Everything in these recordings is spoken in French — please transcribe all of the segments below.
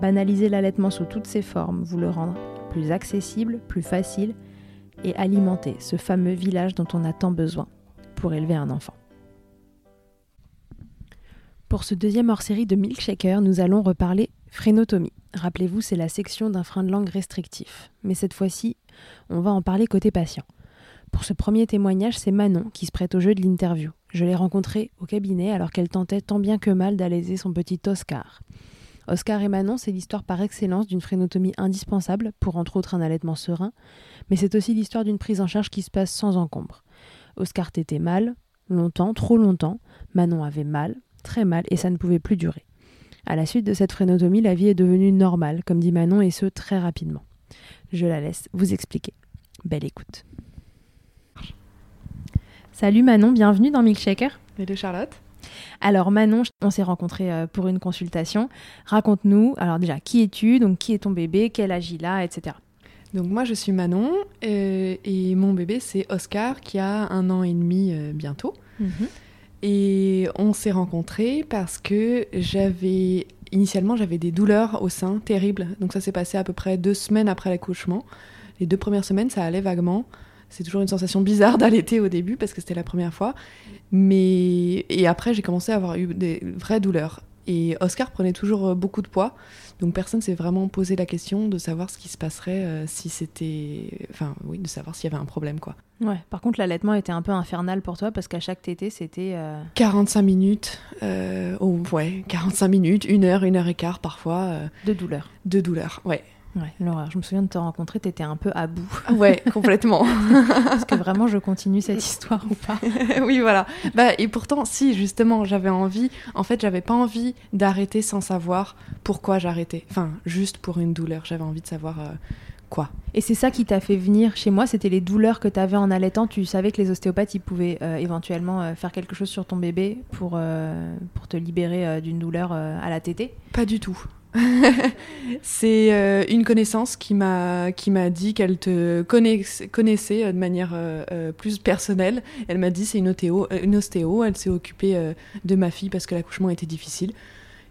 banaliser l'allaitement sous toutes ses formes, vous le rendre plus accessible, plus facile et alimenter ce fameux village dont on a tant besoin pour élever un enfant. Pour ce deuxième hors-série de Milkshaker, nous allons reparler phrénotomie. Rappelez-vous, c'est la section d'un frein de langue restrictif. Mais cette fois-ci, on va en parler côté patient. Pour ce premier témoignage, c'est Manon qui se prête au jeu de l'interview. Je l'ai rencontrée au cabinet alors qu'elle tentait tant bien que mal d'alaiser son petit Oscar. Oscar et Manon, c'est l'histoire par excellence d'une phrénotomie indispensable pour entre autres un allaitement serein, mais c'est aussi l'histoire d'une prise en charge qui se passe sans encombre. Oscar t'était mal, longtemps, trop longtemps, Manon avait mal, très mal, et ça ne pouvait plus durer. À la suite de cette phrénotomie, la vie est devenue normale, comme dit Manon, et ce très rapidement. Je la laisse vous expliquer. Belle écoute. Salut Manon, bienvenue dans Milkshaker. Hello Charlotte. Alors Manon, on s'est rencontrés euh, pour une consultation. Raconte-nous, alors déjà, qui es-tu Donc qui est ton bébé Quel âge il a Etc. Donc moi je suis Manon euh, et mon bébé c'est Oscar qui a un an et demi euh, bientôt. Mhm. Et on s'est rencontrés parce que j'avais initialement j'avais des douleurs au sein terribles. Donc ça s'est passé à peu près deux semaines après l'accouchement. Les deux premières semaines ça allait vaguement. C'est toujours une sensation bizarre d'allaiter au début parce que c'était la première fois. Mais et après j'ai commencé à avoir eu des vraies douleurs. Et Oscar prenait toujours euh, beaucoup de poids, donc personne s'est vraiment posé la question de savoir ce qui se passerait euh, si c'était, enfin oui, de savoir s'il y avait un problème quoi. Ouais. Par contre, l'allaitement était un peu infernal pour toi parce qu'à chaque tété, c'était. euh, 45 minutes, euh, oh, ouais, 45 minutes, une heure, une heure et quart parfois euh, de douleur. de douleur, ouais, Ouais, l'horreur. Je me souviens de te rencontrer, t'étais un peu à bout. ouais, complètement. Est-ce que vraiment je continue cette histoire ou pas? Oui, voilà. Bah, et pourtant, si, justement, j'avais envie, en fait, j'avais pas envie d'arrêter sans savoir pourquoi j'arrêtais. Enfin, juste pour une douleur. J'avais envie de savoir euh, quoi. Et c'est ça qui t'a fait venir chez moi, c'était les douleurs que tu avais en allaitant. Tu savais que les ostéopathes, ils pouvaient euh, éventuellement euh, faire quelque chose sur ton bébé pour, pour te libérer d'une douleur à la tétée? Pas du tout. c'est euh, une connaissance qui m'a qui m'a dit qu'elle te connaiss- connaissait de manière euh, euh, plus personnelle. Elle m'a dit c'est une une ostéo. Elle s'est occupée de ma fille parce que l'accouchement était difficile.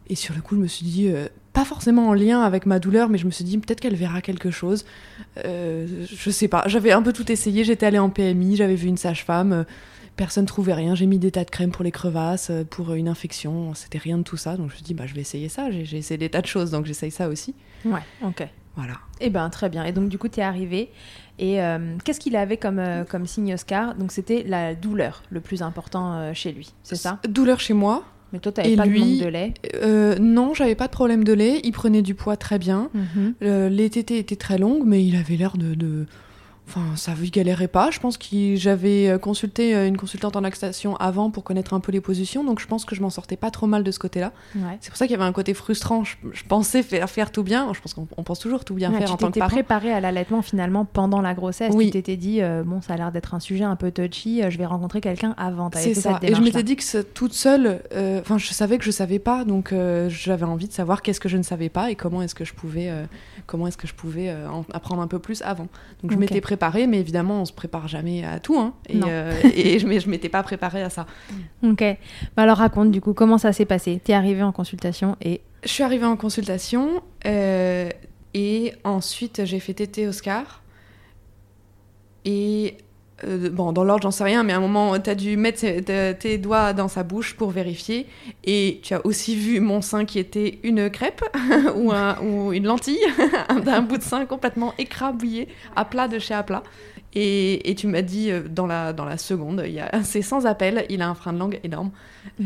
Et sur le coup, je me suis dit pas forcément en lien avec ma douleur, mais je me suis dit peut-être qu'elle verra quelque chose. Je sais pas. J'avais un peu tout essayé. J'étais allée en PMI, j'avais vu une sage-femme. Euh, Personne trouvait rien. J'ai mis des tas de crèmes pour les crevasses, euh, pour une infection. C'était rien de tout ça. Donc je me suis dit, bah, je vais essayer ça. J'ai essayé des tas de choses, donc j'essaye ça aussi. Ouais, ok. Voilà. Eh ben très bien. Et donc du coup, tu es arrivé. Et euh, qu'est-ce qu'il avait comme, euh, comme signe Oscar? Donc c'était la douleur le plus important euh, chez lui, c'est ça? Douleur chez moi. Mais toi, tu Et pas lui- de manque de lait? Euh, non, j'avais pas de problème de lait. Il prenait du poids très bien. Mhm. Euh, les tétés étaient très longues, mais il avait l'air de, de- Enfin, ça ne galérait pas. Je pense que j'avais euh, consulté euh, une consultante en lactation avant pour connaître un peu les positions, donc je pense que je m'en sortais pas trop mal de ce côté-là. Ouais. C'est pour ça qu'il y avait un côté frustrant. Je, je pensais faire, faire tout bien. Je pense qu'on on pense toujours tout bien Ouais, faire tu en tant que t'étais parent. préparé à l'allaitement finalement pendant la grossesse. Oui. Tu t'étais dit, euh, bon, ça a l'air d'être un sujet un peu touchy, je vais rencontrer quelqu'un avant. C'est ça. cette Et je m'étais dit que toute seule, euh, enfin, je savais que je savais pas, donc euh, j'avais envie de savoir qu'est-ce que je ne savais pas et comment est-ce que je pouvais, comment est-ce que je pouvais euh, en apprendre un peu plus avant. Donc je m'étais préparée, mais évidemment, on se prépare jamais à tout, hein. Et, euh, et je, mais je m'étais pas préparée à ça. Ok. Bah alors raconte du coup comment ça s'est passé? T'es arrivé en consultation et Je suis arrivée en consultation euh, et ensuite j'ai fait tété Oscar. Et euh, bon, dans l'ordre, j'en sais rien, mais à un moment, tu as dû mettre tes doigts dans sa bouche pour vérifier. Et tu as aussi vu mon sein qui était une crêpe ou, un- une lentille, d'un bout de sein complètement écrabouillé, à plat de chez à plat. Et, et tu m'as dit euh, dans la, dans la seconde, c'est sans appel, il a un frein de langue énorme.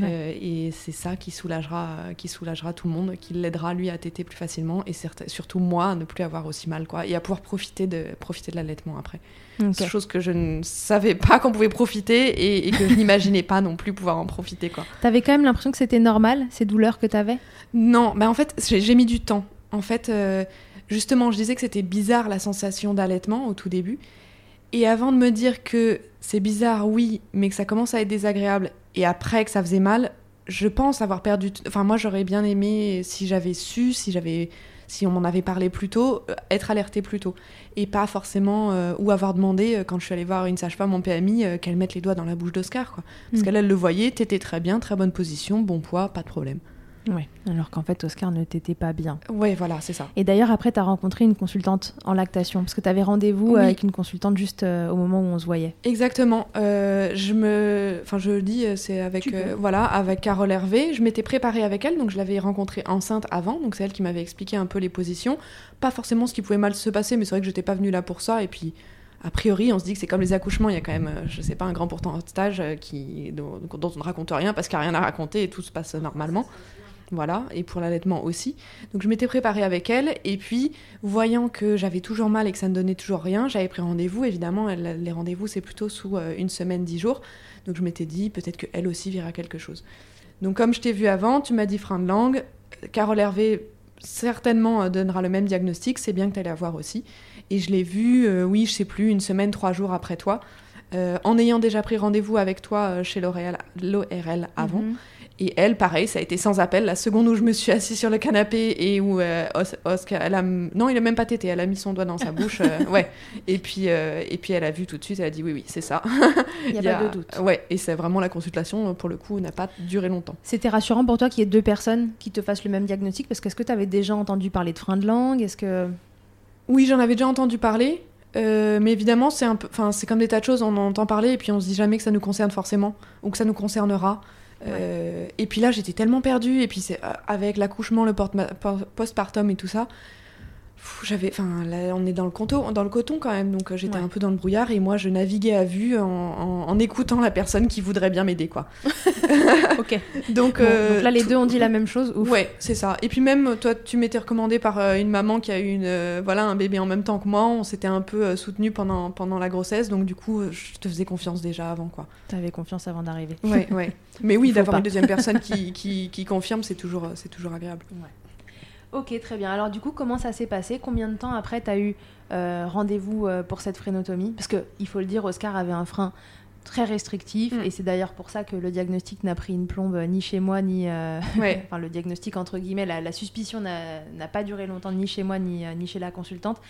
Euh, et c'est ça qui soulagera, qui soulagera tout le monde, qui l'aidera lui à téter plus facilement et certes- surtout moi à ne plus avoir aussi mal quoi, et à pouvoir profiter de, profiter de l'allaitement après. Ok. C'est chose que je ne savais pas qu'on pouvait profiter et, et que je n'imaginais pas non plus pouvoir en profiter quoi. t'avais quand même l'impression que c'était normal ces douleurs que t'avais? Non, bah en fait j'ai j'ai mis du temps. En fait, euh, justement, je disais que c'était bizarre la sensation d'allaitement au tout début. Et avant de me dire que c'est bizarre, oui, mais que ça commence à être désagréable, et après que ça faisait mal, je pense avoir perdu. Enfin, moi, j'aurais bien aimé si j'avais su, si j'avais, si on m'en avait parlé plus tôt, euh, être alertée plus tôt, et pas forcément euh, ou avoir demandé euh, quand je suis allée voir une sage-femme en PMI euh, qu'elle mette les doigts dans la bouche d'Oscar, quoi. Parce Mm. qu'elle, elle le voyait, t'étais très bien, très bonne position, bon poids, pas de problème. Ouais. Alors qu'en fait Oscar ne t'était pas bien. Ouais, voilà, c'est ça. Et d'ailleurs après t'as rencontré une consultante en lactation parce que t'avais rendez-vous Oui. avec une consultante juste euh, au moment où on se voyait. Exactement. Euh, je me, enfin, je le dis, euh, c'est avec, Tu euh, voilà, avec Carole Hervé. Je m'étais préparée avec elle, donc je l'avais rencontrée enceinte avant, donc c'est elle qui m'avait expliqué un peu les positions, pas forcément ce qui pouvait mal se passer, mais c'est vrai que j'étais pas venue là pour ça. Et puis, a priori, on se dit que c'est comme les accouchements, il y a quand même, je sais pas, un grand pourcentage qui, dont, dont on ne raconte rien parce qu'il n'y a rien à raconter et tout se passe normalement. Voilà, et pour l'allaitement aussi. Donc je m'étais préparée avec elle, et puis voyant que j'avais toujours mal et que ça ne donnait toujours rien, j'avais pris rendez-vous. Évidemment, elle- les rendez-vous, c'est plutôt sous euh, une semaine, dix jours. Donc je m'étais dit, peut-être qu'elle aussi verra quelque chose. Donc comme je t'ai vu avant, tu m'as dit frein de langue. Carole Hervé certainement euh, donnera le même diagnostic, c'est bien que tu allais avoir aussi. Et je l'ai vu, euh, oui, je sais plus, une semaine, trois jours après toi, en ayant déjà pris rendez-vous avec toi chez l'ORL l'ORL avant. Mhm. Et elle, pareil, ça a été sans appel. La seconde où je me suis assise sur le canapé et où euh, Os- Oscar, elle a, non, il a même pas tété, elle a mis son doigt dans sa bouche, euh, ouais. Et puis, euh, et puis elle a vu tout de suite, elle a dit oui, oui, c'est ça. Il n'y a, pas de doute. Ouais, et c'est vraiment la consultation pour le coup n'a pas duré longtemps. C'était rassurant pour toi qu'il y ait deux personnes qui te fassent le même diagnostic? Parce qu'est-ce que tu avais déjà entendu parler de frein de langue? Est-ce que Oui, j'en avais déjà entendu parler. euh, mais évidemment, c'est un peu, enfin, c'est comme des tas de choses, on en entend parler et puis on se dit jamais que ça nous concerne forcément ou que ça nous concernera. Euh, et puis là, j'étais tellement perdue et puis c'est euh, avec l'accouchement, le postpartum et tout ça. J'avais, enfin, là, on est dans le coton, dans le coton quand même, donc euh, j'étais Ouais. un peu dans le brouillard et moi, je naviguais à vue en, en- en écoutant la personne qui voudrait bien m'aider, quoi. Ok. Donc, Bon, euh, donc là, les tout- deux ont dit la même chose. Ouf. Ouais, c'est ça. Et puis même, toi, tu m'étais recommandé par euh, une maman qui a eu une, euh, voilà, un bébé en même temps que moi. On s'était un peu soutenu pendant, pendant la grossesse, donc du coup, je te faisais confiance déjà avant, quoi. T'avais confiance avant d'arriver. Ouais, ouais. Mais oui, d'avoir une deuxième personne qui, qui, qui confirme, c'est toujours, c'est toujours agréable. Ok, très bien. Alors du coup, comment ça s'est passé? Combien de temps après tu as eu euh, rendez-vous euh, pour cette frénotomie? Parce qu'il faut le dire, Oscar avait un frein très restrictif Mm. et c'est d'ailleurs pour ça que le diagnostic n'a pris une plombe euh, ni chez moi ni euh, Ouais. enfin le diagnostic entre guillemets la, la suspicion n'a pas duré longtemps ni chez moi ni, ni chez la consultante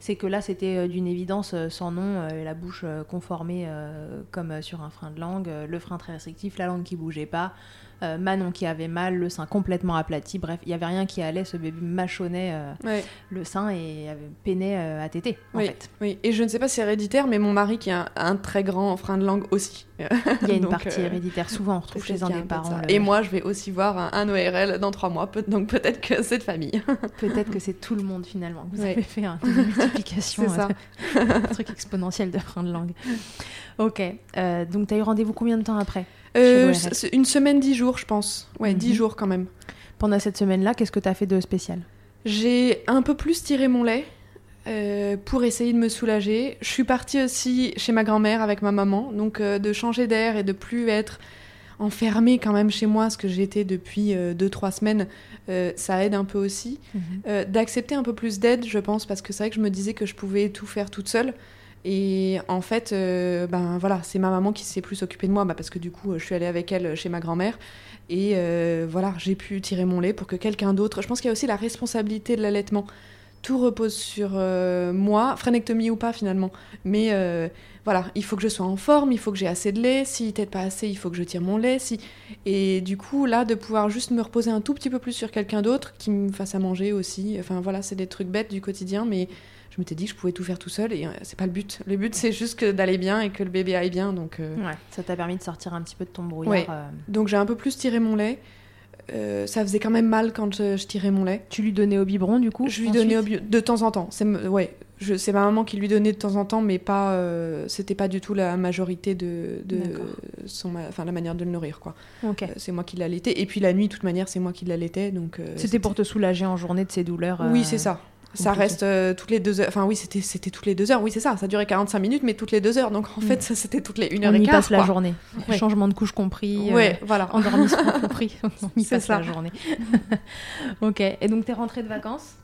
c'est que là c'était d'une évidence sans nom euh, la bouche conformée euh, comme sur un frein de langue le frein très restrictif la langue qui bougeait pas euh, Manon qui avait mal le sein complètement aplati bref il y avait rien qui allait ce bébé mâchonnait euh, Ouais. le sein et peinait euh, à téter en Oui. fait Oui, et je ne sais pas si c'est héréditaire, mais mon mari qui a un, un très grand frein de langue aussi. il y a une Donc, partie héréditaire souvent on retrouve chez un des de parents Et moi, je vais aussi voir un, un ORL dans trois mois, donc peut-être que c'est de famille. Peut-être que c'est tout le monde finalement. Vous Ouais. avez fait un- une multiplication, C'est ça. un truc exponentiel de frein de langue. Ok, euh, donc tu as eu rendez-vous combien de temps après? Euh, une semaine, dix jours, je pense. Ouais, dix Mhm. jours quand même. Pendant cette semaine-là, qu'est-ce que tu as fait de spécial? J'ai un peu plus tiré mon lait euh, pour essayer de me soulager. Je suis partie aussi chez ma grand-mère avec ma maman, donc euh, de changer d'air et de plus être enfermée quand même chez moi, ce que j'étais depuis 2-3 semaines, ça aide un peu aussi. Euh, D'accepter un peu plus d'aide, je pense, parce que c'est vrai que je me disais que je pouvais tout faire toute seule. Et en fait, euh, ben voilà, c'est ma maman qui s'est plus occupée de moi, bah, parce que du coup, je suis allée avec elle chez ma grand-mère. Et euh, voilà, j'ai pu tirer mon lait pour que quelqu'un d'autre. Je pense qu'il y a aussi la responsabilité de l'allaitement. Tout repose sur euh, moi, phrénectomie ou pas finalement. Mais voilà, il faut que je sois en forme, il faut que j'ai assez de lait. Si peut-être pas assez, il faut que je tire mon lait. Si... Et du coup, là, de pouvoir juste me reposer un tout petit peu plus sur quelqu'un d'autre qui me fasse à manger aussi. Enfin voilà, c'est des trucs bêtes du quotidien, mais je m'étais dit que je pouvais tout faire tout seul et euh, c'est pas le but. Le but, c'est juste d'aller bien et que le bébé aille bien. Donc, euh, Ouais, ça t'a permis de sortir un petit peu de ton brouillard. Ouais. euh. donc j'ai un peu plus tiré mon lait. Euh, ça faisait quand même mal quand je, je tirais mon lait. Tu lui donnais au biberon du coup Je lui ensuite donnais au de temps en temps. C'est ouais, c'est ma maman qui lui donnait de temps en temps, mais pas. euh, c'était pas du tout la majorité de, son, enfin la manière de le nourrir quoi. Euh, C'est moi qui l'allaitais. Et puis la nuit, de toute manière, c'est moi qui l'allaitais, donc. C'était pour te soulager en journée de ces douleurs. Oui, c'est ça. Ça reste euh, toutes les deux heures. Enfin oui, c'était c'était toutes les deux heures. Oui, c'est ça. Ça durait 45 minutes, mais toutes les deux heures. Donc en Mm. fait, ça c'était toutes les une heure On et y quart. passe la journée. Ouais. Changement de couche compris. euh, Ouais, voilà. Endormissement compris. On y passe ça. la journée. ok. Et donc t'es rentrée de vacances?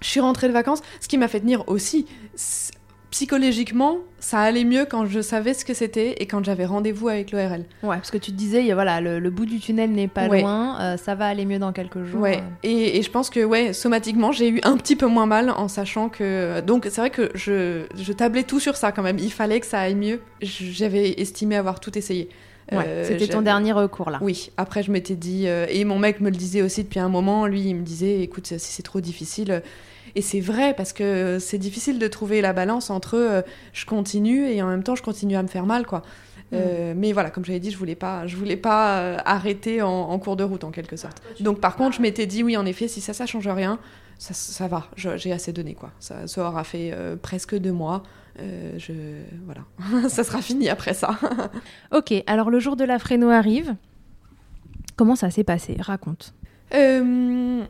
Je suis rentrée de vacances. Ce qui m'a fait tenir aussi, psychologiquement, ça allait mieux quand je savais ce que c'était et quand j'avais rendez-vous avec l'ORL. Ouais, parce que tu te disais, voilà, le, le bout du tunnel n'est pas Ouais. loin, euh, ça va aller mieux dans quelques jours. Ouais. Et, et je pense que ouais, somatiquement, j'ai eu un petit peu moins mal en sachant que. Donc c'est vrai que je, je tablais tout sur ça quand même. Il fallait que ça aille mieux. J'avais estimé avoir tout essayé. Ouais, Euh, C'était ton dernier recours là. Oui, après je m'étais dit, euh, et mon mec me le disait aussi depuis un moment, lui il me disait, écoute, si c'est trop difficile, et c'est vrai parce que c'est difficile de trouver la balance entre euh, je continue et en même temps je continue à me faire mal, quoi. Euh, mais voilà, comme j'avais dit, je voulais pas, je voulais pas euh, arrêter en, en cours de route en quelque sorte. Donc par contre, je m'étais dit, oui, en effet, si ça, ça change rien, ça, ça va, j'ai assez donné, quoi. Ça, ça aura fait euh, presque deux mois. Euh, je, voilà, ça sera fini après ça. Ok, alors le jour de la fréno arrive. Comment ça s'est passé? Raconte. Euh,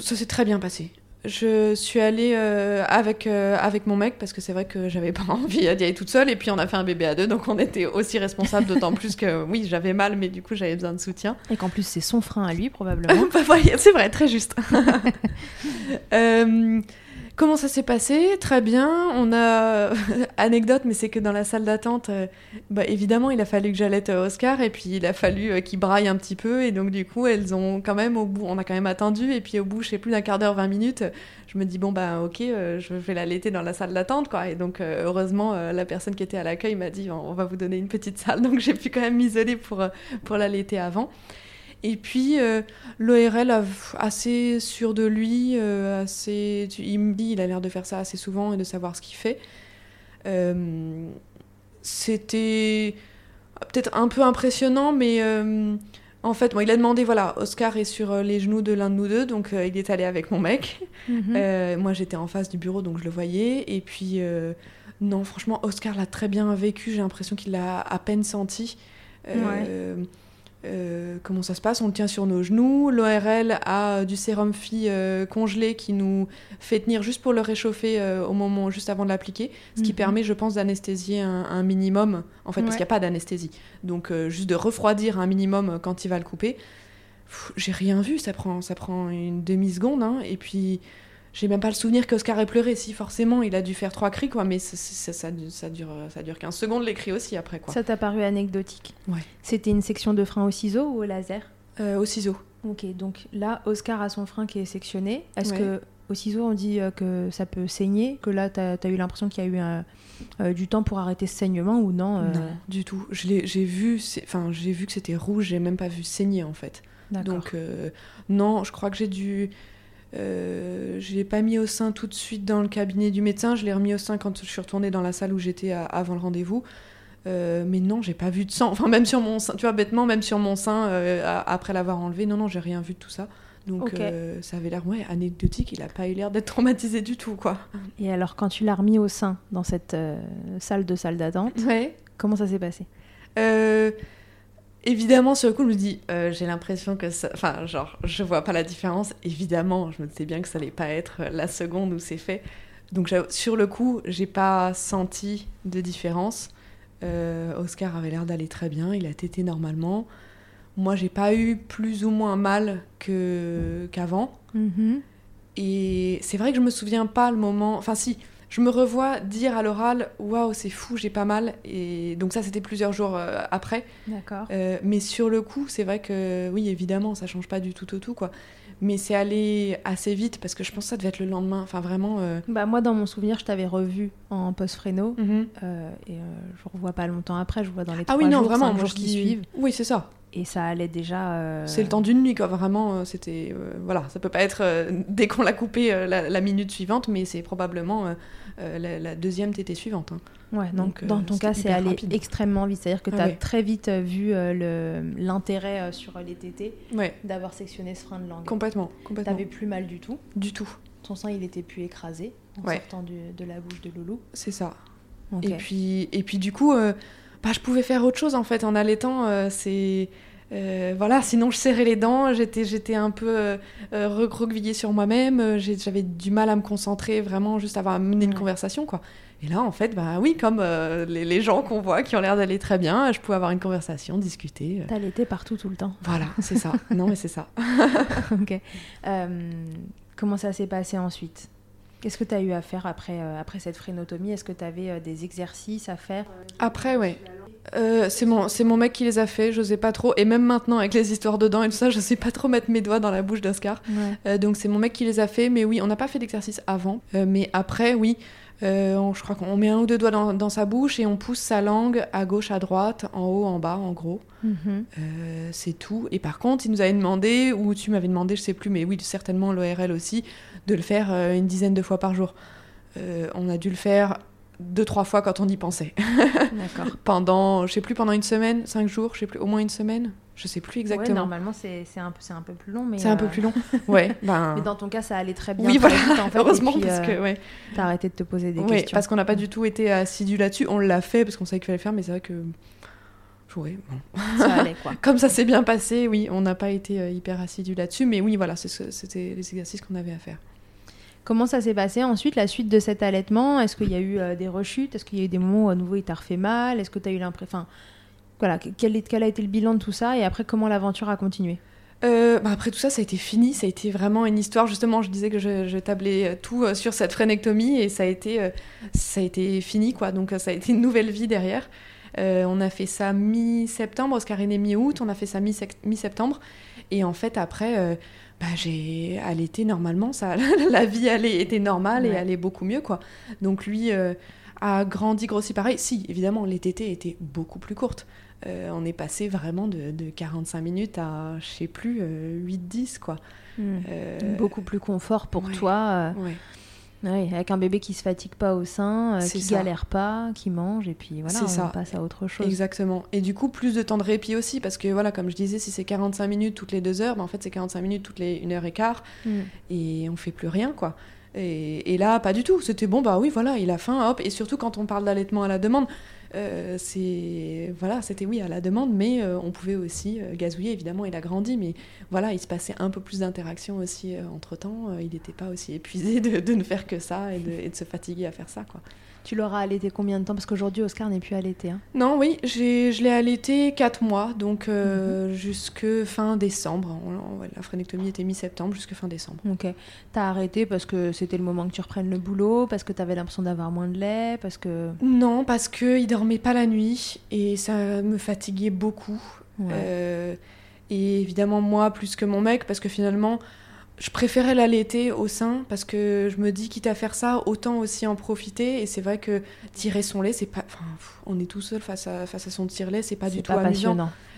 ça s'est très bien passé. Je suis allée euh, avec, euh, avec mon mec parce que c'est vrai que j'avais pas envie d'y aller toute seule et puis on a fait un bébé à deux donc on était aussi responsables d'autant plus que oui j'avais mal mais du coup j'avais besoin de soutien. Et qu'en plus c'est son frein à lui probablement. Bah, c'est vrai, très juste. Comment ça s'est passé? Très bien. On a anecdote, mais c'est que dans la salle d'attente, euh, bah, évidemment, il a fallu que j'allaite euh, Oscar et puis il a fallu euh, qu'il braille un petit peu et donc du coup, elles ont quand même au bout, on a quand même attendu et puis au bout, je sais plus d'un quart d'heure, 20 minutes, je me dis bon bah ok, je vais l'allaiter dans la salle d'attente quoi. Et donc heureusement, la personne qui était à l'accueil m'a dit on va vous donner une petite salle, donc j'ai pu quand même m'isoler pour pour l'allaiter avant. Et puis euh, l'ORL assez sûr de lui, euh, assez, il me dit il a l'air de faire ça assez souvent et de savoir ce qu'il fait. Euh, C'était peut-être un peu impressionnant, mais euh, en fait, bon, il a demandé voilà, Oscar est sur les genoux de l'un de nous deux, donc il est allé avec mon mec. Mhm. Moi, j'étais en face du bureau, donc je le voyais. Et puis, non, franchement, Oscar l'a très bien vécu. J'ai l'impression qu'il l'a à peine senti. Euh, euh, comment ça se passe? On le tient sur nos genoux. L'ORL a du sérum phi euh, congelé qui nous fait tenir juste pour le réchauffer euh, au moment juste avant de l'appliquer, ce qui Mhm. permet, je pense, d'anesthésier un, un minimum, en fait, parce qu'il n'y a pas d'anesthésie. Donc, euh, juste de refroidir un minimum quand il va le couper. j'ai rien vu, ça prend, ça prend une demi-seconde, hein, et puis j'ai même pas le souvenir qu'Oscar ait pleuré. Si, forcément, il a dû faire trois cris, quoi, mais ça, ça, ça, ça dure, ça dure 15 secondes, les cris aussi, après, quoi. Ça t'a paru anecdotique Ouais. C'était une section de frein au ciseau ou au laser? Euh, au ciseau. Ok, donc là, Oscar a son frein qui est sectionné. Est-ce Ouais. que au ciseau, on dit euh, que ça peut saigner? Que là, t'as as eu l'impression qu'il y a eu un- euh, du temps pour arrêter ce saignement ou non, euh, Non, du tout. J'ai vu, enfin, vu que c'était rouge, j'ai même pas vu saigner, en fait. D'accord. Donc, euh, non, je crois que j'ai dû. Euh, je l'ai pas mis au sein tout de suite dans le cabinet du médecin, je l'ai remis au sein quand je suis retournée dans la salle où j'étais à- avant le rendez-vous. Euh, mais non, j'ai pas vu de sang. Enfin, même sur mon sein, tu vois, bêtement, même sur mon sein, euh, après l'avoir enlevé, non, non, j'ai rien vu de tout ça. Donc, euh, ça avait l'air, ouais, anecdotique. Il a pas eu l'air d'être traumatisé du tout, quoi. Et alors, quand tu l'as remis au sein dans cette euh, salle de salle d'attente, Ouais. comment ça s'est passé? Euh, évidemment, sur le coup, je me dis, euh, j'ai l'impression que ça. Enfin, genre, je vois pas la différence. Évidemment, je me disais bien que ça allait pas être la seconde où c'est fait. Donc, sur le coup, j'ai pas senti de différence. Euh, Oscar avait l'air d'aller très bien, il a tété normalement. Moi, j'ai pas eu plus ou moins mal que qu'avant. Mhm. Et c'est vrai que je me souviens pas le moment. Enfin, si, je me revois dire à l'oral Waouh, c'est fou, j'ai pas mal. Et donc, ça, c'était plusieurs jours euh, après. D'accord. Euh, mais sur le coup, c'est vrai que oui, évidemment, ça change pas du tout au tout, quoi. Mais c'est allé assez vite parce que je pense que ça devait être le lendemain. Enfin, vraiment. euh, Bah, moi, dans mon souvenir, je t'avais revu en post-fréno. mhm. euh, et euh, je revois pas longtemps après, je vois dans les Ah oui, non, jours, vraiment, moi jours qui suivent. Oui, c'est ça. Et ça allait déjà. euh, C'est le temps d'une nuit, quoi. Vraiment, c'était. euh, voilà, ça peut pas être euh, dès qu'on l'a coupé la, la minute suivante, mais c'est probablement euh, euh, la, la deuxième tétée suivante. hein. Ouais, donc, Donc, dans euh, ton cas, c'est rapide. extrêmement vite. C'est-à-dire que tu Ah as ouais. très vite euh, vu euh, le- l'intérêt euh, sur les Ouais, d'avoir sectionné ce frein de langue. complètement. complètement. T'avais plus mal du tout. Du tout. Ton sein, il était plus écrasé en Ouais. sortant du- de la bouche de Loulou. C'est ça. Et puis, et puis du coup, euh, bah, je pouvais faire autre chose en fait en allaitant. euh, c'est euh, voilà, sinon je serrais les dents, j'étais j'étais un peu euh, euh, recroquevillée sur moi-même, euh, j'avais du mal à me concentrer vraiment juste à mener une conversation quoi. Et là en fait, bah oui, comme euh, les, les gens qu'on voit qui ont l'air d'aller très bien, je pouvais avoir une conversation, discuter. euh. T'allaitais partout tout le temps. Voilà, c'est ça. non mais c'est ça. ok. Comment ça s'est passé ensuite? Qu'est-ce que tu as eu à faire après, après cette frénotomie Est-ce que tu avais des exercices à faire? Après, ouais. Euh, c'est mon, c'est mon mec qui les a fait, je sais pas trop. Et même maintenant, avec les histoires de dents et tout ça, je sais pas trop mettre mes doigts dans la bouche d'Oscar. Ouais. Euh, donc c'est mon mec qui les a fait, mais oui, on n'a pas fait d'exercice avant. Euh, mais après, oui, on- je crois qu'on met un ou deux doigts dans, dans sa bouche et on pousse sa langue à gauche, à droite, en haut, en bas, en gros. Mhm. C'est tout. Et par contre, il nous avait demandé, ou tu m'avais demandé, je sais plus, mais oui, certainement l'ORL aussi, de le faire une dizaine de fois par jour. On a dû le faire deux, trois fois quand on y pensait. D'accord. pendant, je sais plus, pendant une semaine, cinq jours, je sais plus, au moins une semaine, je sais plus Ouais, exactement. normalement, c'est un, un peu plus long. mais c'est un peu euh, plus long. Ouais, ben. Mais dans ton cas, ça allait très bien. Oui, voilà, vite, en fait, heureusement, puis, parce euh, que, ouais. T'as arrêté de te poser des Ouais, questions. parce qu'on n'a pas du tout été assidus là-dessus. On l'a fait parce qu'on savait qu'il fallait le faire, mais c'est vrai que. Ouais, bon. Ça allait, quoi. Comme ça s'est bien passé, oui, on n'a pas été euh, hyper assidus là-dessus, mais oui, voilà, c'était les exercices qu'on avait à faire. Comment ça s'est passé ensuite, la suite de cet allaitement? Est-ce qu'il y a eu euh, des rechutes? Est-ce qu'il y a eu des moments où à nouveau il t'a refait mal? Est-ce que tu as eu l'impression. Voilà, quel, a été le bilan de tout ça? Et après comment l'aventure a continué? Euh, bah après tout ça, ça a été fini. Ça a été vraiment une histoire. Justement, je disais que je, tablais euh, tout sur cette frénectomie et ça a été, ça a été fini, quoi. Donc ça a été une nouvelle vie derrière. On a fait ça mi-septembre, Oscar est né mi-août. On a fait ça mi-septembre. Et en fait, après, bah, j'ai allaité normalement. Ça, la vie allait, était normale et Ouais. allait beaucoup mieux, quoi. Donc lui euh, a grandi, grossi pareil. Si, évidemment, les tétés étaient beaucoup plus courtes. Euh, on est passé vraiment de, de 45 minutes à, je sais plus, euh, 8-10, quoi. Euh, Beaucoup plus confort pour ouais. toi. euh, Ouais. Ouais, avec un bébé qui se fatigue pas au sein, euh, qui ça. galère pas, qui mange, et puis voilà, on ça. passe à autre chose. Exactement. Et du coup, plus de temps de répit aussi, parce que voilà, comme je disais, si c'est 45 minutes toutes les deux heures, ben, en fait, c'est 45 minutes toutes les une heure et quart, Mm. et on fait plus rien, quoi. Et, et là, pas du tout. C'était bon, bah oui, voilà, il a faim, hop. Et surtout quand on parle d'allaitement à la demande, euh, c'est voilà, c'était oui à la demande, mais euh, on pouvait aussi euh, gazouiller. Évidemment, il a grandi, mais voilà, il se passait un peu plus d'interaction aussi entre temps. il n'était pas aussi épuisé de, de ne faire que ça et de, et de se fatiguer à faire ça, quoi. Tu l'auras allaité combien de temps? Parce qu'aujourd'hui, Oscar n'est plus allaité. Hein. Non, oui, j'ai, je l'ai allaité 4 mois, donc euh, jusque fin décembre. La phrénectomie était mi-septembre, jusque fin décembre. Ok. T'as arrêté parce que c'était le moment que tu reprennes le boulot, parce que t'avais l'impression d'avoir moins de lait, parce que. Non, parce qu'il dormait pas la nuit et ça me fatiguait beaucoup. Ouais. Euh, et évidemment, moi, plus que mon mec, parce que finalement, je préférais l'allaiter au sein, parce que je me dis, quitte à faire ça, autant aussi en profiter. Et c'est vrai que tirer son lait, c'est pas. Enfin, on est tout seul face à, face à son tire-lait, c'est pas du tout amusant.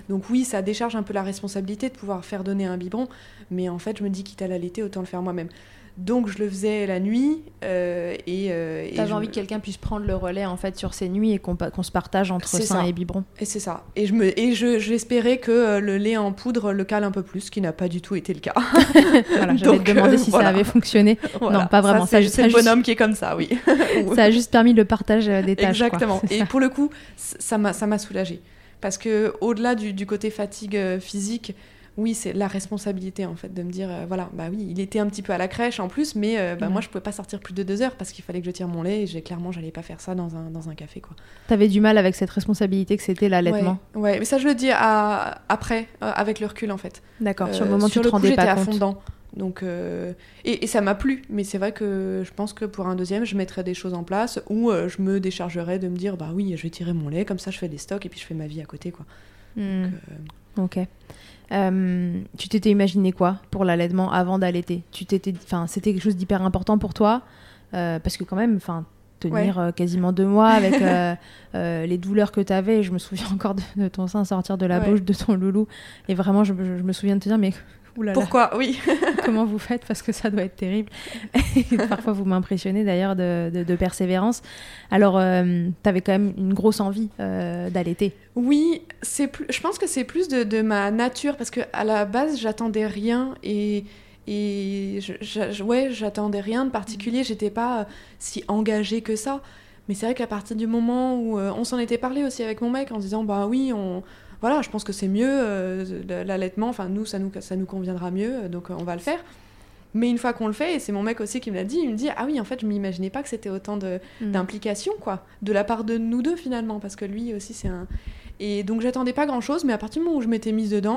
Donc oui, ça décharge un peu la responsabilité de pouvoir faire donner un biberon, mais en fait, je me dis quitte à l'allaiter, autant le faire moi-même. Donc je le faisais la nuit euh, et, euh, T'avais envie me- que quelqu'un puisse prendre le relais en fait sur ces nuits et qu'on se partage entre sein ça. et biberon. Et c'est ça. Et je me et je j'espérais que euh, le lait en poudre le cale un peu plus, ce qui n'a pas du tout été le cas. Voilà, te demander euh, si voilà. ça avait fonctionné. Voilà. Non, pas vraiment. Ça, c'est le juste- bonhomme qui est comme ça, oui. Ça a juste permis le partage euh, des tâches. Exactement. Et ça. pour le coup, ça m'a ça m'a soulagée parce que au-delà du, du côté fatigue physique, oui, c'est la responsabilité en fait de me dire euh, voilà, bah oui, il était un petit peu à la crèche en plus, mais euh, bah, Mhm. moi je pouvais pas sortir plus de deux heures parce qu'il fallait que je tire mon lait et j'ai clairement j'allais pas faire ça dans un dans un café quoi. T'avais du mal avec cette responsabilité que c'était l'allaitement? Ouais, ouais, mais ça je le dis à- après euh, avec le recul en fait. D'accord. Sur le moment, tu sur te le coup, rendais j'étais pas à compte. fond dedans. Donc, euh, et, et ça m'a plu, mais c'est vrai que je pense que pour un deuxième, je mettrais des choses en place où euh, je me déchargerais de me dire, bah oui, je vais tirer mon lait, comme ça je fais des stocks et puis je fais ma vie à côté, quoi. Hmm. Donc, euh, Ok. Euh, tu t'étais imaginé quoi pour l'allaitement avant d'allaiter? Tu t'étais, enfin, c'était quelque chose d'hyper important pour toi Euh, parce que quand même, enfin, tenir euh, quasiment deux mois avec les douleurs que tu avais. Je me souviens encore de, de ton sein sortir de la Ouais. bouche de ton loulou. Et vraiment, je, je- je me souviens de te dire, mais oulala, Pourquoi? Oui. comment vous faites? Parce que ça doit être terrible. Parfois, vous m'impressionnez d'ailleurs de, de- de persévérance. Alors, tu avais quand même une grosse envie euh, d'allaiter. Oui, c'est plus. Je pense que c'est plus de, de ma nature parce que à la base, j'attendais rien et et je, je- ouais, j'attendais rien de particulier. J'étais pas euh, si engagée que ça. Mais c'est vrai qu'à partir du moment où euh, on s'en était parlé aussi avec mon mec en disant bah oui, on voilà, je pense que c'est mieux euh, l'allaitement. Enfin nous, ça nous ça nous conviendra mieux, donc euh, on va le faire. Mais une fois qu'on le fait, et c'est mon mec aussi qui me l'a dit, il me dit ah oui en fait je m'imaginais pas que c'était autant de d'implication quoi, de la part de nous deux finalement, parce que lui aussi c'est un et donc j'attendais pas grand chose, mais à partir du moment où je m'étais mise dedans,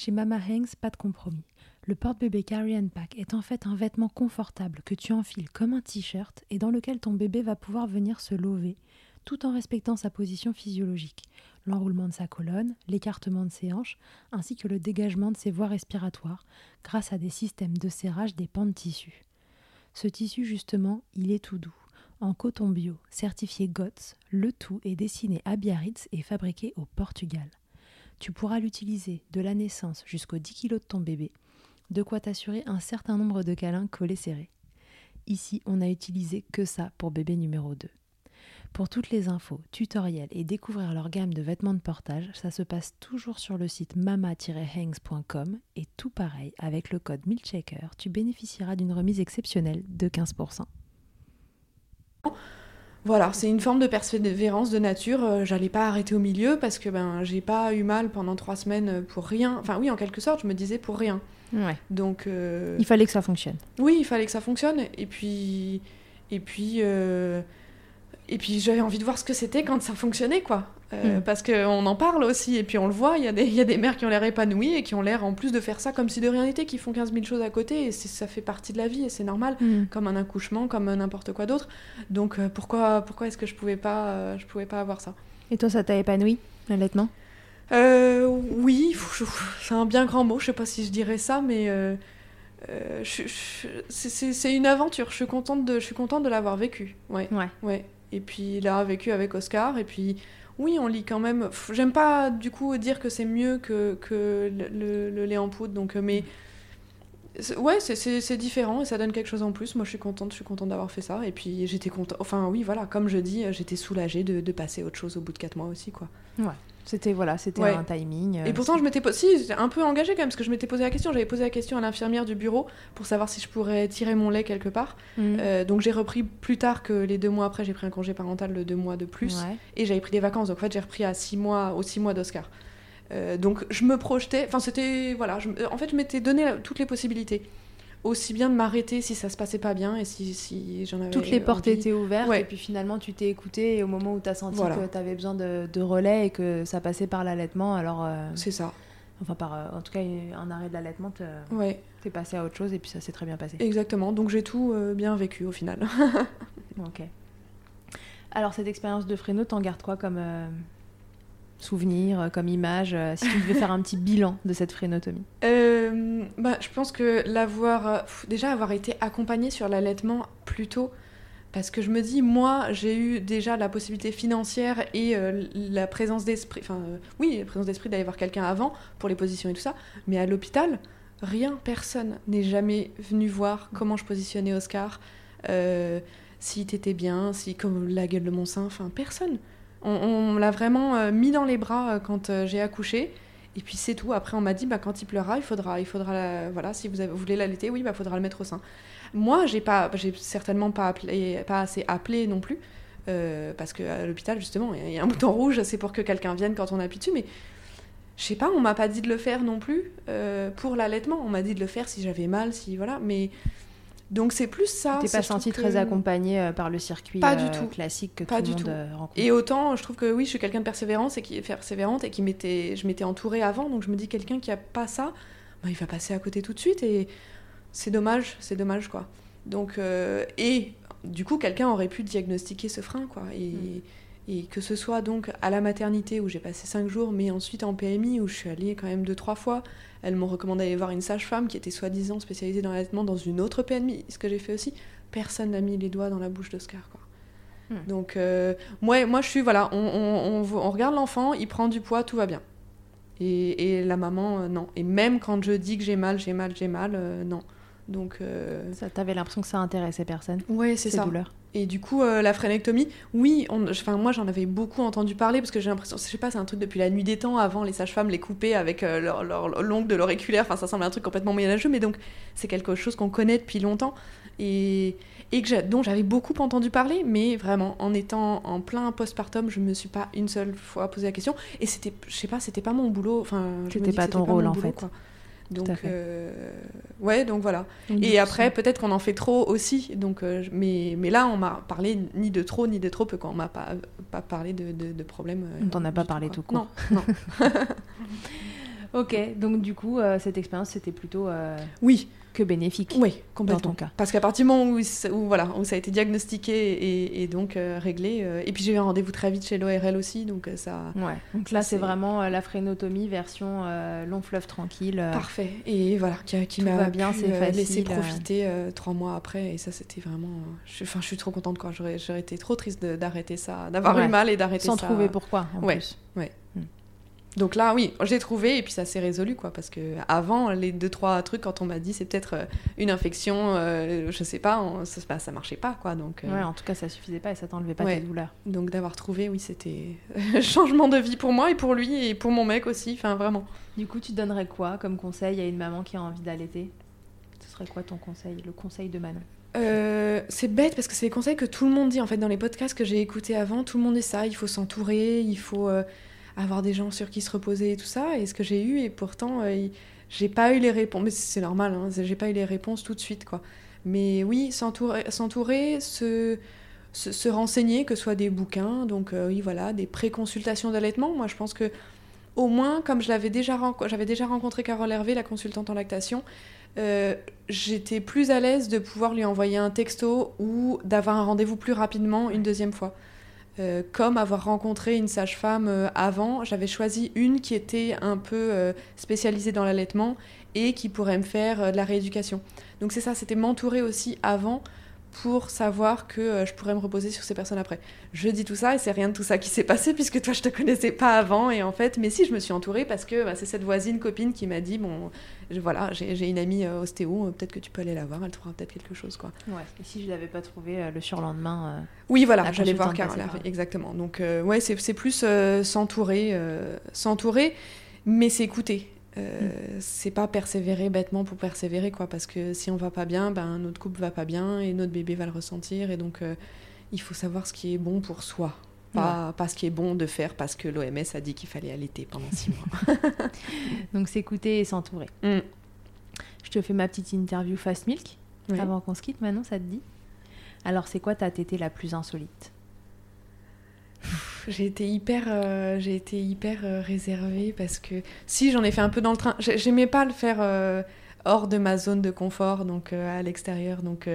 Chez Mama Hanks, pas de compromis. Le porte-bébé Carry and Pack est en fait un vêtement confortable que tu enfiles comme un t-shirt et dans lequel ton bébé va pouvoir venir se lever tout en respectant sa position physiologique, l'enroulement de sa colonne, l'écartement de ses hanches, ainsi que le dégagement de ses voies respiratoires grâce à des systèmes de serrage des pans de tissu. Ce tissu, justement, il est tout doux. En coton bio, certifié GOTS, le tout est dessiné à Biarritz et fabriqué au Portugal. Tu pourras l'utiliser de la naissance jusqu'aux 10 kg de ton bébé, de quoi t'assurer un certain nombre de câlins collés serrés. Ici, on n'a utilisé que ça pour bébé numéro 2. Pour toutes les infos, tutoriels et découvrir leur gamme de vêtements de portage, ça se passe toujours sur le site mama-hangs.com et tout pareil, avec le code MILCHECKER, tu bénéficieras d'une remise exceptionnelle de 15%. Voilà, c'est une forme de persévérance de nature. Euh, J'allais pas arrêter au milieu parce que ben j'ai pas eu mal pendant trois semaines pour rien. Enfin oui, en quelque sorte, je me disais pour rien. Ouais. Donc euh, Il fallait que ça fonctionne. Oui, il fallait que ça fonctionne. Et puis, et puis euh, et puis j'avais envie de voir ce que c'était quand ça fonctionnait, quoi. Euh, Mm. Parce qu'on en parle aussi, et puis on le voit, il y, a des- y a des mères qui ont l'air épanouies et qui ont l'air en plus de faire ça comme si de rien n'était, qui font 15 000 choses à côté, et ça fait partie de la vie, et c'est normal, Mm. comme un accouchement, comme n'importe quoi d'autre. Donc euh, pourquoi, pourquoi est-ce que je pouvais pas, euh, je pouvais pas avoir ça? Et toi, ça t'a épanoui, l'allaitement Euh, oui, c'est un bien grand mot, je sais pas si je dirais ça, mais c'est- une aventure, je suis contente de, je suis contente de l'avoir vécu. Ouais, Ouais. ouais. Et puis l'avoir vécu avec Oscar, et puis oui, on lit quand même. J'aime pas du coup dire que c'est mieux que, que le, le- le lait en poudre, donc euh, mais. Ouais, c'est- différent et ça donne quelque chose en plus. Moi, je suis contente, je suis contente d'avoir fait ça. Et puis, j'étais contente. Enfin, oui, voilà, comme je dis, j'étais soulagée de, de passer autre chose au bout de 4 mois aussi, quoi. C'était voilà, c'était Ouais. un timing. euh, Et pourtant, je m'étais si, j'étais un peu engagée quand même, parce que je m'étais posé la question. J'avais posé la question à l'infirmière du bureau pour savoir si je pourrais tirer mon lait quelque part. Mm. Euh, donc j'ai repris plus tard que les deux mois après, j'ai pris un congé parental de deux mois de plus. Ouais. Et j'avais pris des vacances. Donc en fait, j'ai repris à six mois, aux six mois d'Oscar. Euh, donc je me projetais. Enfin, c'était. Voilà. je en fait, je m'étais donné toutes les possibilités. Aussi bien de m'arrêter si ça se passait pas bien et si, si j'en avais. Toutes les portes envie. étaient ouvertes Ouais. et puis finalement tu t'es écouté et au moment où tu as senti Voilà. que tu avais besoin de, de relais et que ça passait par l'allaitement, alors euh, C'est ça. enfin par euh, en tout cas un arrêt de l'allaitement, te- Ouais, t'es passé à autre chose et puis ça s'est très bien passé. exactement. Donc j'ai tout euh, bien vécu au final. Ok. Alors cette expérience de Fresno, t'en gardes quoi comme souvenir, euh, comme image euh, Si tu devais faire un petit bilan de cette frénotomie. Euh, bah, je pense que l'avoir. déjà, avoir été accompagnée sur l'allaitement plus tôt. Parce que je me dis, moi, j'ai eu déjà la possibilité financière et la présence d'esprit. Enfin, oui, la présence d'esprit d'aller voir quelqu'un avant pour les positions et tout ça. Mais à l'hôpital, rien, personne n'est jamais venu voir comment je positionnais Oscar, si t'étais bien, si comme la gueule de mon sein. Enfin, personne. On, l'a vraiment euh, mis dans les bras euh, quand euh, j'ai accouché. Et puis c'est tout. Après, on m'a dit, bah, quand il pleurra, il faudra, il faudra, la- voilà, si vous, voulez l'allaiter, oui, bah, faudra le mettre au sein. Moi, j'ai pas, j'ai certainement pas appelé, pas assez appelé non plus, parce que à l'hôpital justement, il y a- un bouton rouge, c'est pour que quelqu'un vienne quand on appuie dessus, mais je sais pas, on m'a pas dit de le faire non plus pour l'allaitement. On m'a dit de le faire si j'avais mal, si voilà, mais donc c'est plus ça. T'es pas senti que- très accompagné euh, par le circuit Pas du euh, tout. classique que Pas tout le monde tout. euh, rencontre. Et autant, je trouve que oui, je suis quelqu'un de persévérance et qui est persévérante et qui m'était, je m'étais entourée avant, donc je me dis quelqu'un qui a pas ça, bah, il va passer à côté tout de suite et c'est dommage, c'est dommage quoi. Donc euh, et du coup, quelqu'un aurait pu diagnostiquer ce frein quoi et Mm. Et que ce soit donc à la maternité où j'ai passé cinq jours, mais ensuite en PMI où je suis allée quand même deux trois fois. Elles m'ont recommandé d'aller voir une sage-femme qui était soi-disant spécialisée dans l'allaitement dans une autre PMI, ce que j'ai fait aussi. Personne n'a mis les doigts dans la bouche d'Oscar quoi. Hmm. Donc euh, moi, moi je suis voilà, on, on- on- on regarde l'enfant, il prend du poids, tout va bien. Et, et la maman euh, non. Et même quand je dis que j'ai mal, j'ai mal, j'ai mal, euh, non. Donc euh, Ça, t'avais l'impression que ça intéressait personne, ouais c'est ces ça. douleurs. Et du coup, euh, la frénectomie, oui, enfin, moi j'en avais beaucoup entendu parler parce que j'ai l'impression, je sais pas, c'est un truc depuis la nuit des temps. Avant, les sages-femmes les coupaient avec euh, leur, leur- l'ongle de l'auriculaire. Enfin, ça semble un truc complètement moyenâgeux, mais donc c'est quelque chose qu'on connaît depuis longtemps et, et que dont j'avais beaucoup entendu parler. Mais vraiment, en étant en plein postpartum, je me suis pas une seule fois posé la question. Et c'était, je sais pas, c'était pas mon boulot. Enfin, C'était pas ton rôle, en boulot, fait. quoi. Donc, euh, ouais, donc voilà. Et après, peut-être qu'on en fait trop aussi. Donc, euh, mais, mais là, on m'a parlé ni de trop ni de trop peu. Quand on m'a pas, pas parlé de, de, de problèmes. euh, On t'en a pas parlé quoi. tout court. Non, non. Ok, donc du coup, euh, cette expérience, c'était plutôt euh, Oui, que bénéfique. oui, complètement. ton cas. Parce qu'à partir du moment où, voilà, où ça a été diagnostiqué et, et donc euh, réglé, euh, et puis j'ai eu un rendez-vous très vite chez l'ORL aussi, donc euh, ça. Ouais. Donc là, c'est vraiment la frénotomie version long fleuve tranquille. Parfait. Et voilà, qui, qui m'a va bien, c'est laissé profiter trois mois après. Et ça, c'était vraiment. je, suis- enfin, je suis trop contente, quoi. J'aurais, été trop triste d'arrêter ça, d'avoir Ouais. eu mal et d'arrêter sans ça. trouver pourquoi, en Ouais. plus. Donc là, oui, j'ai trouvé et puis ça s'est résolu, quoi. Parce que avant, les deux trois trucs, quand on m'a dit c'est peut-être euh, une infection, euh, je sais pas, on- ça, bah, ça marchait pas, quoi. Donc, euh, Ouais, en tout cas, ça suffisait pas et ça t'enlevait pas Ouais. tes douleurs. donc d'avoir trouvé, oui, c'était changement de vie pour moi et pour lui et pour mon mec aussi. Enfin, vraiment. Du coup, tu donnerais quoi comme conseil à une maman qui a envie d'allaiter? Ce serait quoi ton conseil, le conseil de Manon Euh, c'est bête parce que c'est des conseils que tout le monde dit en fait dans les podcasts que j'ai écoutés avant. Tout le monde dit ça. Il faut s'entourer, il faut avoir des gens sur qui se reposer et tout ça. Et ce que j'ai eu et pourtant euh, j'ai pas eu les réponses. Mais c'est normal, hein, j'ai pas eu les réponses tout de suite quoi. Mais oui, s'entourer, s'entourer, se se, se renseigner, que ce soit des bouquins, donc euh, oui, voilà, des pré-consultations d'allaitement. Moi, je pense que au moins, comme je l'avais déjà, j'avais déjà rencontré Carole Hervé, la consultante en lactation, euh, j'étais plus à l'aise de pouvoir lui envoyer un texto ou d'avoir un rendez-vous plus rapidement une deuxième fois. Euh, comme avoir rencontré une sage-femme euh, avant, j'avais choisi une qui était un peu euh, spécialisée dans l'allaitement et qui pourrait me faire de la rééducation. Donc c'est ça, c'était m'entourer aussi avant pour savoir que euh, je pourrais me reposer sur ces personnes après. Je dis tout ça et c'est rien de tout ça qui s'est passé puisque toi je te connaissais pas avant et en fait, mais si je me suis entourée parce que bah, c'est cette voisine copine qui m'a dit bon, je- voilà, j'ai une amie euh, ostéo, euh, peut-être que tu peux aller la voir, elle trouvera peut-être quelque chose quoi. Ouais. Et si je l'avais pas trouvé euh, le surlendemain. euh, Oui, voilà, La j'allais voir Carole exactement. Donc, ouais, c'est c'est plus s'entourer, s'entourer, mais c'est écouter. Euh, C'est pas persévérer bêtement pour persévérer, quoi, parce que si on va pas bien, ben, notre couple va pas bien et notre bébé va le ressentir, et donc euh, il faut savoir ce qui est bon pour soi. Pas, pas ce qui est bon de faire parce que l'OMS a dit qu'il fallait allaiter pendant six mois. Donc s'écouter et s'entourer. Mm. Je te fais ma petite interview Fast Milk Ouais. avant qu'on se quitte. Manon, ça te dit? Alors, c'est quoi ta tétée la plus insolite? J'ai été hyper, euh, j'ai été hyper euh, réservée parce que si j'en ai fait un peu dans le train, J'ai- j'aimais pas le faire euh, hors de ma zone de confort, donc à l'extérieur, donc.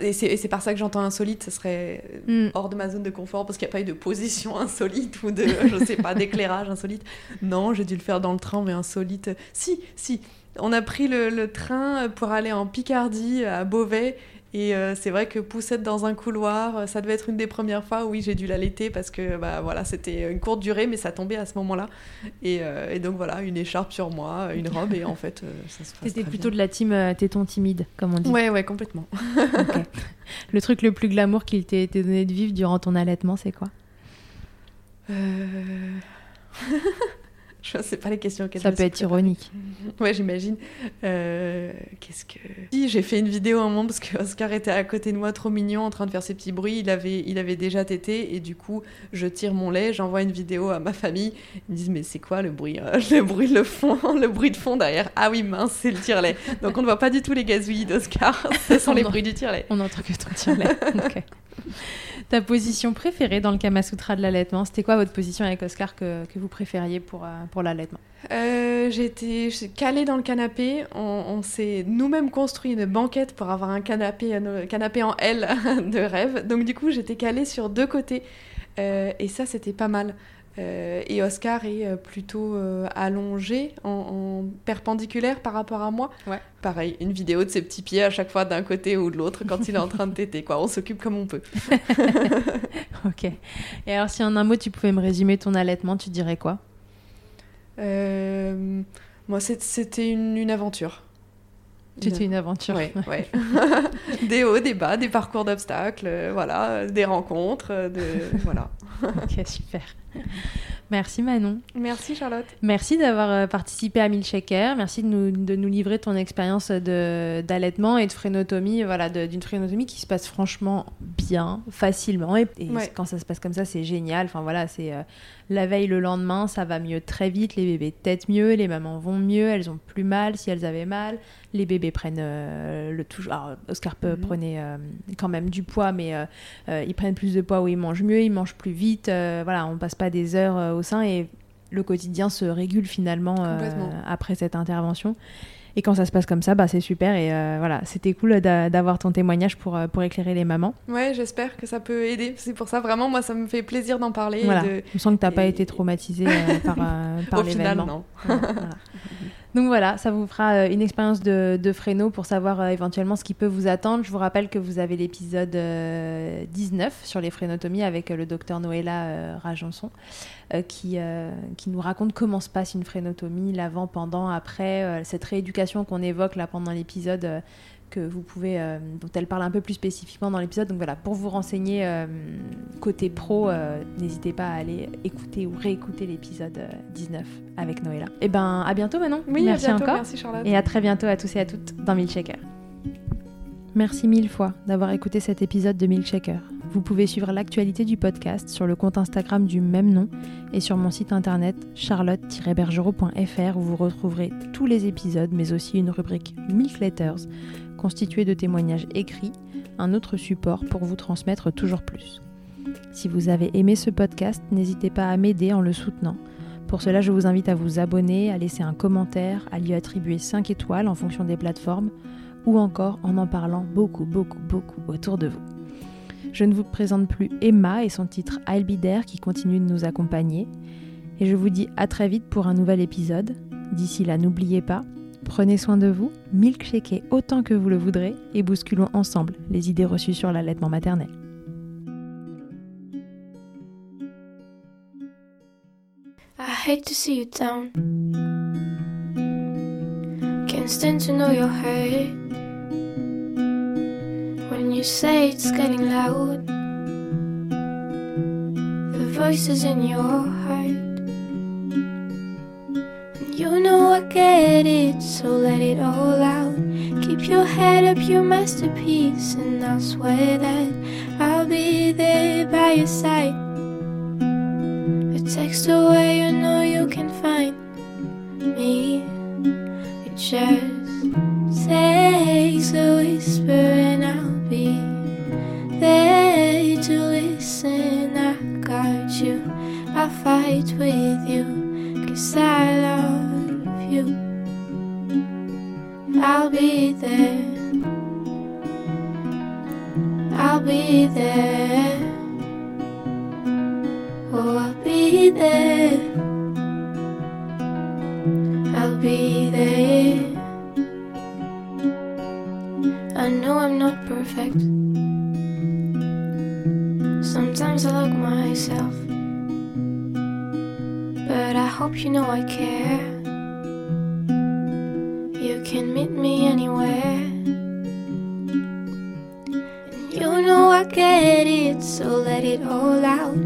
et c'est par ça que j'entends insolite, ce serait Mm. hors de ma zone de confort parce qu'il n'y a pas eu de position insolite ou de, je sais pas, d'éclairage insolite. Non, j'ai dû le faire dans le train, mais insolite. Si, si. On a pris le, le train pour aller en Picardie à Beauvais. Et euh, c'est vrai que poussette dans un couloir, euh, ça devait être une des premières fois où oui, j'ai dû l'allaiter parce que bah, voilà, c'était une courte durée, mais ça tombait à ce moment-là. Et, euh, et donc voilà, une écharpe sur moi, une robe, et en fait, euh, ça se passe T'étais très plutôt bien. de la team téton timide, comme on dit. Ouais, ouais, complètement. Le truc le plus glamour qu'il t'ait été donné de vivre durant ton allaitement, c'est quoi? Euh... je sais pas les questions auxquelles Ça peut être ironique. Ouais, j'imagine. Euh, Qu'est-ce que. Si, j'ai fait une vidéo un moment parce que Oscar était à côté de moi, trop mignon, en train de faire ses petits bruits. Il avait, il avait déjà tété et du coup, je tire mon lait, j'envoie une vidéo à ma famille. Ils me disent, mais c'est quoi le bruit euh, Le bruit de fond, le bruit de fond derrière? Ah oui, mince, c'est le tire-lait. Donc on ne voit pas du tout les gazouillis d'Oscar. Ce sont les bruits du tire-lait. On n'entend que ton tire-lait. Ok. Ta position préférée dans le Kama Sutra de l'allaitement, c'était quoi votre position avec Oscar que, que vous préfériez pour, euh, pour l'allaitement? Euh, j'ai calée dans le canapé. On, on s'est nous-mêmes construit une banquette pour avoir un canapé, un canapé en L de rêve. Donc du coup, j'étais calée sur deux côtés. Euh, et ça, c'était pas mal. Euh, et Oscar est euh, plutôt euh, allongé, en, en perpendiculaire par rapport à moi. Ouais. Pareil, une vidéo de ses petits pieds à chaque fois d'un côté ou de l'autre quand il est en train de téter. Quoi. On s'occupe comme on peut. Ok. Et alors, si en un mot, tu pouvais me résumer ton allaitement, tu dirais quoi? Euh, moi, c'était une, une aventure. C'était une aventure. Ouais, ouais. des hauts, des bas, des parcours d'obstacles, voilà, des rencontres, de voilà. ok, super. Merci Manon. Merci Charlotte. Merci d'avoir euh, participé à Milkshaker. Merci de nous, de nous livrer ton expérience d'allaitement et de frénotomie, voilà, d'une frénotomie qui se passe franchement bien, facilement. Et, et Ouais. quand ça se passe comme ça, c'est génial. Enfin voilà, c'est euh, la veille, le lendemain, ça va mieux très vite. Les bébés têtent mieux, les mamans vont mieux, elles ont plus mal si elles avaient mal. Les bébés prennent euh, le tout. Alors, Oscar peut- Mhm. prenait euh, quand même du poids, mais euh, ils prennent plus de poids où ils mangent mieux, ils mangent plus vite. voilà, on passe pas des heures au sein et le quotidien se régule finalement après cette intervention. Et quand ça se passe comme ça, bah, c'est super. Et voilà, c'était cool d'a- d'avoir ton témoignage pour, pour éclairer les mamans. Ouais, j'espère que ça peut aider. C'est pour ça vraiment, moi, ça me fait plaisir d'en parler. et Voilà, de- sent que tu n'as pas et- été traumatisée par, par Au final, l'événement. non. Voilà, voilà. Donc voilà, ça vous fera euh, une expérience de, de fréno pour savoir euh, éventuellement ce qui peut vous attendre. Je vous rappelle que vous avez l'épisode euh, 19 sur les frénotomies avec euh, le docteur Noëlla euh, Rajanson euh, qui, euh, qui nous raconte comment se passe une frénotomie, l'avant, pendant, après, euh, cette rééducation qu'on évoque là pendant l'épisode. Que vous pouvez, euh, dont elle parle un peu plus spécifiquement dans l'épisode. Donc voilà, pour vous renseigner euh, côté pro, euh, n'hésitez pas à aller écouter ou réécouter l'épisode euh, 19 avec Noëlla. Et ben à bientôt Manon. Oui, merci à bientôt. encore. Merci Charlotte. Et à très bientôt à tous et à toutes dans Milkshaker. Merci mille fois d'avoir écouté cet épisode de Milkshaker. Vous pouvez suivre l'actualité du podcast sur le compte Instagram du même nom et sur mon site internet charlotte-bergerot.fr où vous retrouverez tous les épisodes mais aussi une rubrique Milk Letters constituée de témoignages écrits un autre support pour vous transmettre toujours plus. Si vous avez aimé ce podcast, n'hésitez pas à m'aider en le soutenant. Pour cela, je vous invite à vous abonner, à laisser un commentaire, à lui attribuer 5 étoiles en fonction des plateformes, ou encore en en parlant beaucoup, beaucoup, beaucoup autour de vous. Je ne vous présente plus Emma et son titre I'll Be qui continue de nous accompagner. Et je vous dis à très vite pour un nouvel épisode. D'ici là, n'oubliez pas, prenez soin de vous, milkshakez autant que vous le voudrez et bousculons ensemble les idées reçues sur l'allaitement maternel. I hate to see you down. Can't stand to know you're hurt. When you say it's getting loud, the voices in your get it, so let it all out. Keep your head up, your masterpiece, and I'll swear that I'll be there by your side. A text away, perfect. Sometimes I look myself. But I hope you know I care. You can meet me anywhere. You know I get it, so let it all out.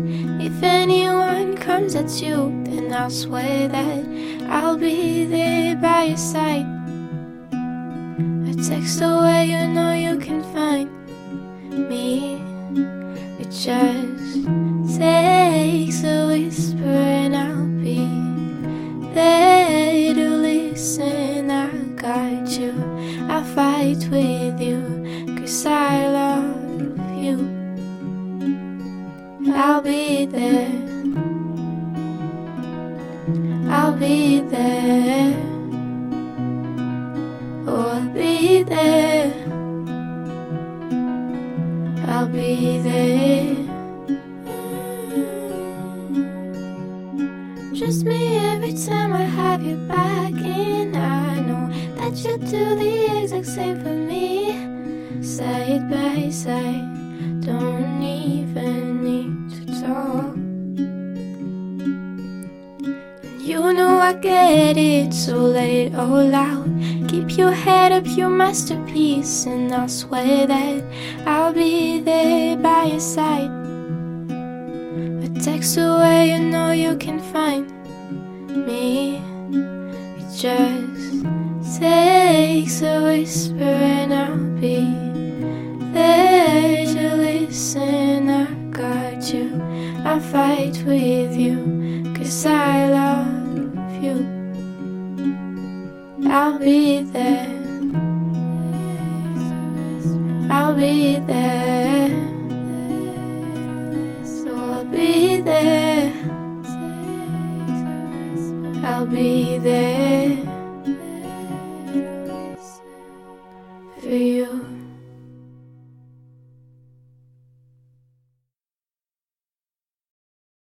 If anyone comes at you, then I'll swear that I'll be there by your side. A text away, do the exact same for me. Side by side, don't even need to talk. You know I get it, so let it all out. Keep your head up, your masterpiece, and I'll swear that I'll be there by your side. A text away, you know you can find me. It just takes a whisper, and I'll be there to listen. I got you, I'll fight with you, cause I love you. I'll be there. I'll be there. So I'll be there. I'll be there